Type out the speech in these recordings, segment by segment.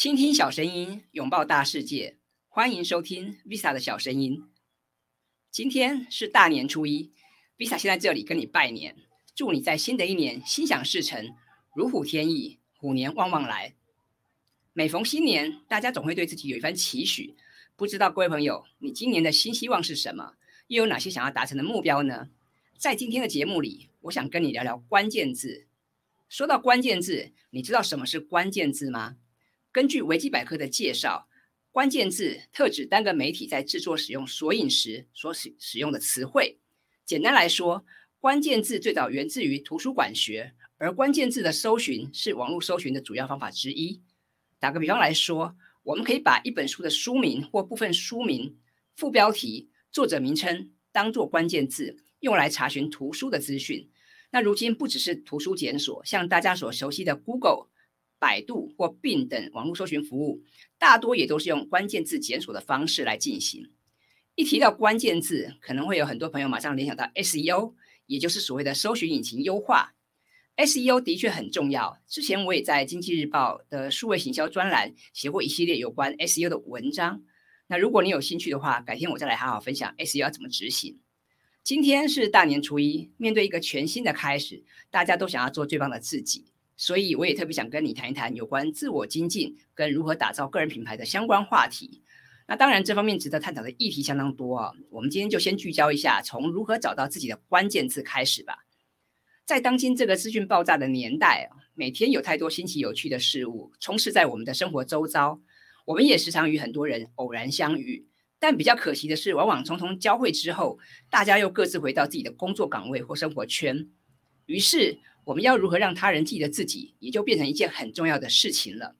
倾听小声音，拥抱大世界。欢迎收听 Visa 的小声音。今天是大年初一，Visa 先在这里跟你拜年，祝你在新的一年心想事成，如虎添翼，虎年旺旺来。每逢新年，大家总会对自己有一番期许。不知道各位朋友，你今年的新希望是什么？又有哪些想要达成的目标呢？在今天的节目里，我想跟你聊聊关键字。说到关键字，你知道什么是关键字吗？根据维基百科的介绍，关键字特指单个媒体在制作使用索引时所使使用的词汇。简单来说，关键字最早源自于图书馆学，而关键字的搜寻是网络搜寻的主要方法之一。打个比方来说，我们可以把一本书的书名或部分书名、副标题、作者名称当做关键字，用来查询图书的资讯。那如今不只是图书检索，像大家所熟悉的 Google、百度或 Bing 等网络搜寻服务，大多也都是用关键字检索的方式来进行。一提到关键字，可能会有很多朋友马上联想到 SEO，也就是所谓的搜寻引擎优化。SEO 的确很重要，之前我也在经济日报的数位行销专栏写过一系列有关 SEO 的文章。那如果你有兴趣的话，改天我再来好好分享 SEO 要怎么执行。今天是大年初一，面对一个全新的开始，大家都想要做最棒的自己，所以我也特别想跟你谈一谈有关自我精进跟如何打造个人品牌的相关话题。那当然，这方面值得探讨的议题相当多啊。我们今天就先聚焦一下，从如何找到自己的关键字开始吧。在当今这个资讯爆炸的年代啊，每天有太多新奇有趣的事物充斥在我们的生活周遭，我们也时常与很多人偶然相遇。但比较可惜的是，往往匆匆交汇之后，大家又各自回到自己的工作岗位或生活圈。于是，我们要如何让他人记得自己，也就变成一件很重要的事情了。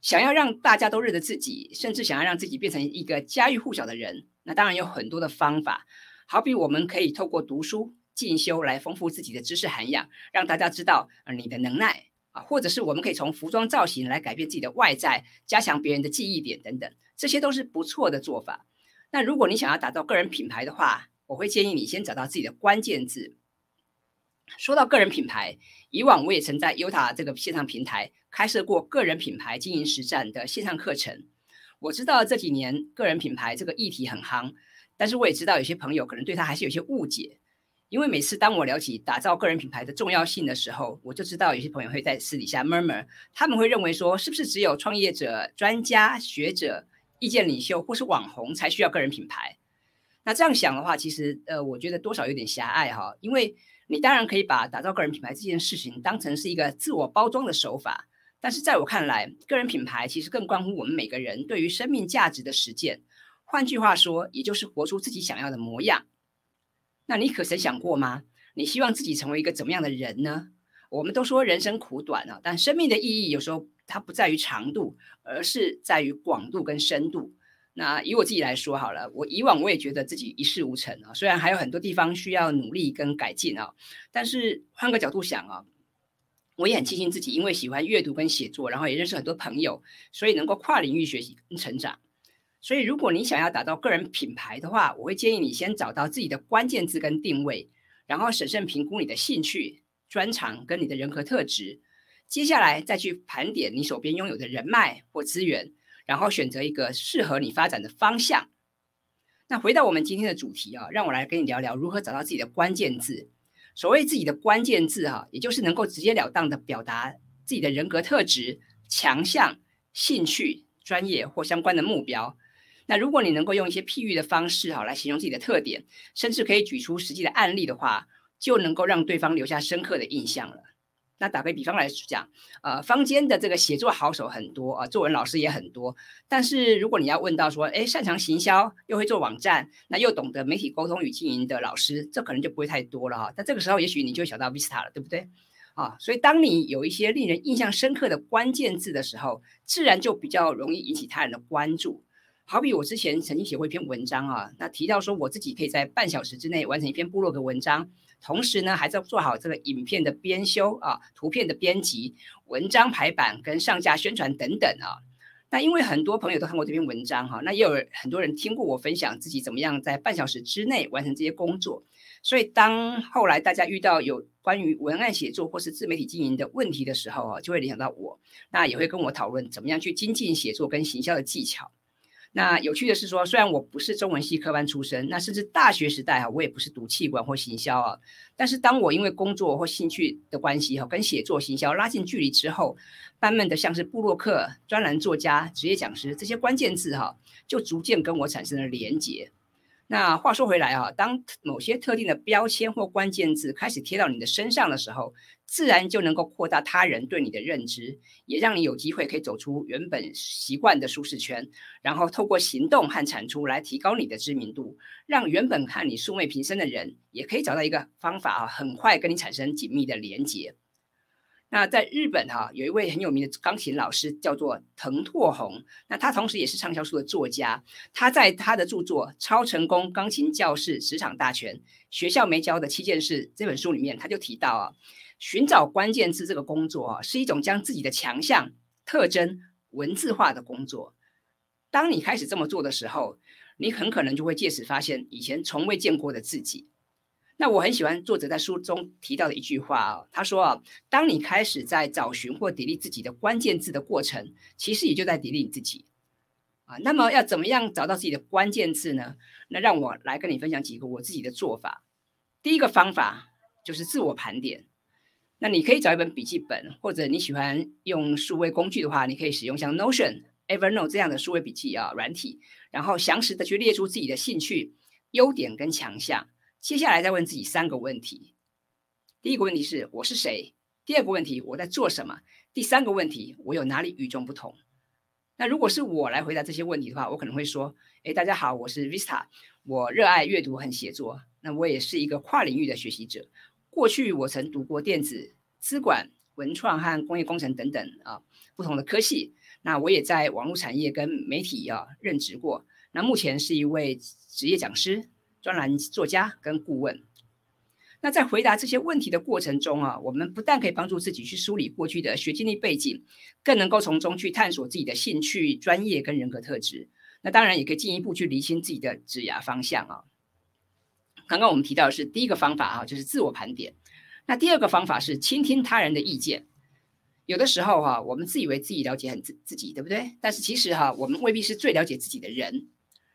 想要让大家都认得自己，甚至想要让自己变成一个家喻户晓的人，那当然有很多的方法。好比我们可以透过读书进修来丰富自己的知识涵养，让大家知道你的能耐啊，或者是我们可以从服装造型来改变自己的外在，加强别人的记忆点等等。这些都是不错的做法。那如果你想要打造个人品牌的话，我会建议你先找到自己的关键字。说到个人品牌，以往我也曾在 Uta 这个线上平台开设过个人品牌经营实战的线上课程。我知道这几年个人品牌这个议题很夯，但是我也知道有些朋友可能对他还是有些误解。因为每次当我聊起打造个人品牌的重要性的时候，我就知道有些朋友会在私底下 murmur，他们会认为说，是不是只有创业者、专家、学者？意见领袖或是网红才需要个人品牌，那这样想的话，其实呃，我觉得多少有点狭隘哈。因为你当然可以把打造个人品牌这件事情当成是一个自我包装的手法，但是在我看来，个人品牌其实更关乎我们每个人对于生命价值的实践。换句话说，也就是活出自己想要的模样。那你可曾想过吗？你希望自己成为一个怎么样的人呢？我们都说人生苦短啊，但生命的意义有时候。它不在于长度，而是在于广度跟深度。那以我自己来说好了，我以往我也觉得自己一事无成啊，虽然还有很多地方需要努力跟改进啊，但是换个角度想啊，我也很庆幸自己因为喜欢阅读跟写作，然后也认识很多朋友，所以能够跨领域学习跟成长。所以如果你想要打造个人品牌的话，我会建议你先找到自己的关键字跟定位，然后审慎评估你的兴趣、专长跟你的人格特质。接下来再去盘点你手边拥有的人脉或资源，然后选择一个适合你发展的方向。那回到我们今天的主题啊，让我来跟你聊聊如何找到自己的关键字。所谓自己的关键字哈，也就是能够直截了当的表达自己的人格特质、强项、兴趣、专业或相关的目标。那如果你能够用一些譬喻的方式哈来形容自己的特点，甚至可以举出实际的案例的话，就能够让对方留下深刻的印象了。那打个比方来讲，呃，坊间的这个写作好手很多啊，作文老师也很多。但是如果你要问到说，哎，擅长行销又会做网站，那又懂得媒体沟通与经营的老师，这可能就不会太多了哈。但这个时候，也许你就想到 Vista 了，对不对？啊，所以当你有一些令人印象深刻的关键字的时候，自然就比较容易引起他人的关注。好比我之前曾经写过一篇文章啊，那提到说我自己可以在半小时之内完成一篇部落格文章。同时呢，还在做好这个影片的编修啊，图片的编辑、文章排版跟上架宣传等等啊。那因为很多朋友都看过这篇文章哈，那也有很多人听过我分享自己怎么样在半小时之内完成这些工作。所以当后来大家遇到有关于文案写作或是自媒体经营的问题的时候啊，就会联想到我，那也会跟我讨论怎么样去精进写作跟行销的技巧。那有趣的是说，虽然我不是中文系科班出身，那甚至大学时代啊，我也不是读气管或行销啊。但是当我因为工作或兴趣的关系哈，跟写作、行销拉近距离之后，慢慢的像是布洛克、专栏作家、职业讲师这些关键字哈，就逐渐跟我产生了连结。那话说回来啊，当某些特定的标签或关键字开始贴到你的身上的时候，自然就能够扩大他人对你的认知，也让你有机会可以走出原本习惯的舒适圈，然后透过行动和产出来提高你的知名度，让原本看你素昧平生的人也可以找到一个方法啊，很快跟你产生紧密的连接。那在日本哈，有一位很有名的钢琴老师叫做藤拓宏，那他同时也是畅销书的作家。他在他的著作《超成功钢琴教室十场大全：学校没教的七件事》这本书里面，他就提到啊，寻找关键字这个工作啊，是一种将自己的强项特征文字化的工作。当你开始这么做的时候，你很可能就会借此发现以前从未见过的自己。那我很喜欢作者在书中提到的一句话啊，他说啊，当你开始在找寻或砥砺自己的关键字的过程，其实也就在砥砺你自己啊。那么要怎么样找到自己的关键字呢？那让我来跟你分享几个我自己的做法。第一个方法就是自我盘点。那你可以找一本笔记本，或者你喜欢用数位工具的话，你可以使用像 Notion、Evernote 这样的数位笔记啊软体，然后详实的去列出自己的兴趣、优点跟强项。接下来再问自己三个问题：第一个问题是我是谁？第二个问题我在做什么？第三个问题我有哪里与众不同？那如果是我来回答这些问题的话，我可能会说：哎，大家好，我是 Vista，我热爱阅读和写作。那我也是一个跨领域的学习者。过去我曾读过电子、资管、文创和工业工程等等啊不同的科系。那我也在网络产业跟媒体啊任职过。那目前是一位职业讲师。专栏作家跟顾问，那在回答这些问题的过程中啊，我们不但可以帮助自己去梳理过去的学经历背景，更能够从中去探索自己的兴趣、专业跟人格特质。那当然也可以进一步去厘清自己的职涯方向啊。刚刚我们提到的是第一个方法啊，就是自我盘点。那第二个方法是倾听他人的意见。有的时候哈，我们自以为自己了解很自自己，对不对？但是其实哈，我们未必是最了解自己的人。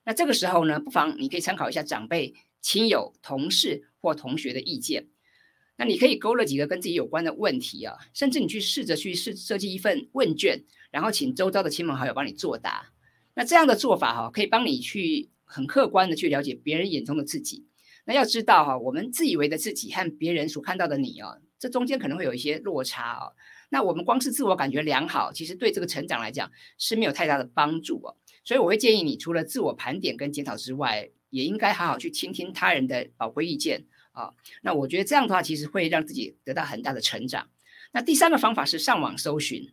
那这个时候呢，不妨你可以参考一下长辈、亲友、同事或同学的意见。那你可以勾勒几个跟自己有关的问题啊，甚至你去试着去设设计一份问卷，然后请周遭的亲朋好友帮你作答。那这样的做法哈，可以帮你去很客观的去了解别人眼中的自己。那要知道哈，我们自以为的自己和别人所看到的你啊，这中间可能会有一些落差啊。那我们光是自我感觉良好，其实对这个成长来讲是没有太大的帮助哦。所以我会建议你，除了自我盘点跟检讨之外，也应该好好去倾听他人的宝贵意见啊。那我觉得这样的话，其实会让自己得到很大的成长。那第三个方法是上网搜寻，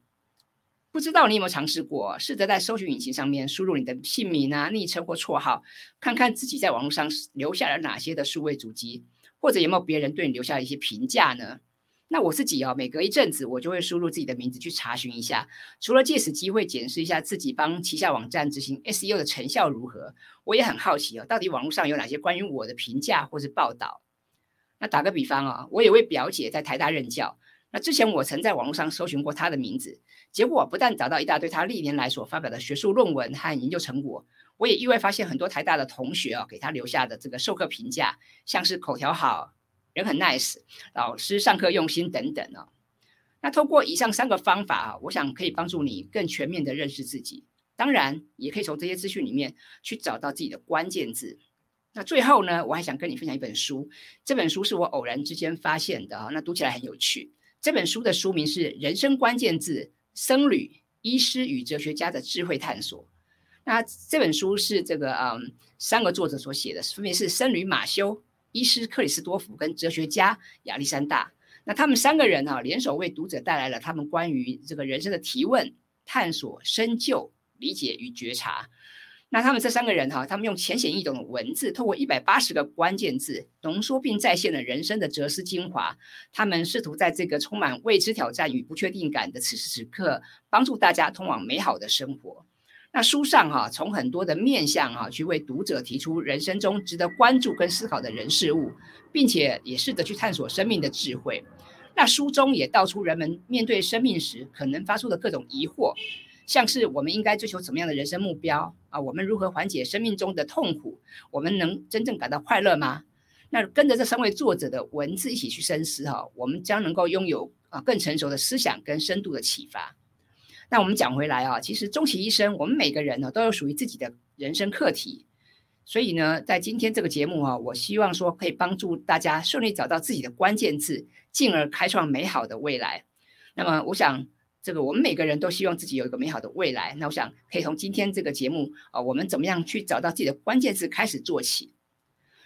不知道你有没有尝试过，试着在搜寻引擎上面输入你的姓名啊、昵称或绰号，看看自己在网络上留下了哪些的数位足迹，或者有没有别人对你留下一些评价呢？那我自己哦，每隔一阵子我就会输入自己的名字去查询一下，除了借此机会检视一下自己帮旗下网站执行 SEO 的成效如何，我也很好奇哦，到底网络上有哪些关于我的评价或是报道？那打个比方啊，我有位表姐在台大任教，那之前我曾在网络上搜寻过她的名字，结果不但找到一大堆她历年来所发表的学术论文和研究成果，我也意外发现很多台大的同学哦给她留下的这个授课评价，像是口条好。人很 nice，老师上课用心等等哦。那通过以上三个方法啊，我想可以帮助你更全面的认识自己。当然，也可以从这些资讯里面去找到自己的关键字。那最后呢，我还想跟你分享一本书。这本书是我偶然之间发现的啊，那读起来很有趣。这本书的书名是《人生关键字：僧侣、医师与哲学家的智慧探索》。那这本书是这个嗯三个作者所写的，分别是僧侣马修。医师克里斯多夫跟哲学家亚历山大，那他们三个人哈联手为读者带来了他们关于这个人生的提问、探索、深究、理解与觉察。那他们这三个人哈，他们用浅显易懂的文字，透过一百八十个关键字，浓缩并再现了人生的哲思精华。他们试图在这个充满未知挑战与不确定感的此时此刻，帮助大家通往美好的生活。那书上哈，从很多的面向哈，去为读者提出人生中值得关注跟思考的人事物，并且也试着去探索生命的智慧。那书中也道出人们面对生命时可能发出的各种疑惑，像是我们应该追求怎么样的人生目标啊？我们如何缓解生命中的痛苦？我们能真正感到快乐吗？那跟着这三位作者的文字一起去深思哈，我们将能够拥有啊更成熟的思想跟深度的启发。那我们讲回来啊，其实终其一生，我们每个人呢都有属于自己的人生课题。所以呢，在今天这个节目啊，我希望说可以帮助大家顺利找到自己的关键字，进而开创美好的未来。那么，我想这个我们每个人都希望自己有一个美好的未来。那我想可以从今天这个节目啊，我们怎么样去找到自己的关键字开始做起。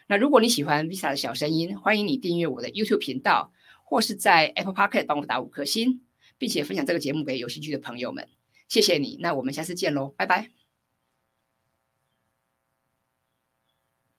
那如果你喜欢 Visa 的小声音，欢迎你订阅我的 YouTube 频道，或是在 Apple Podcast 帮我打五颗星。并且分享这个节目给有兴趣的朋友们，谢谢你。那我们下次见喽，拜拜。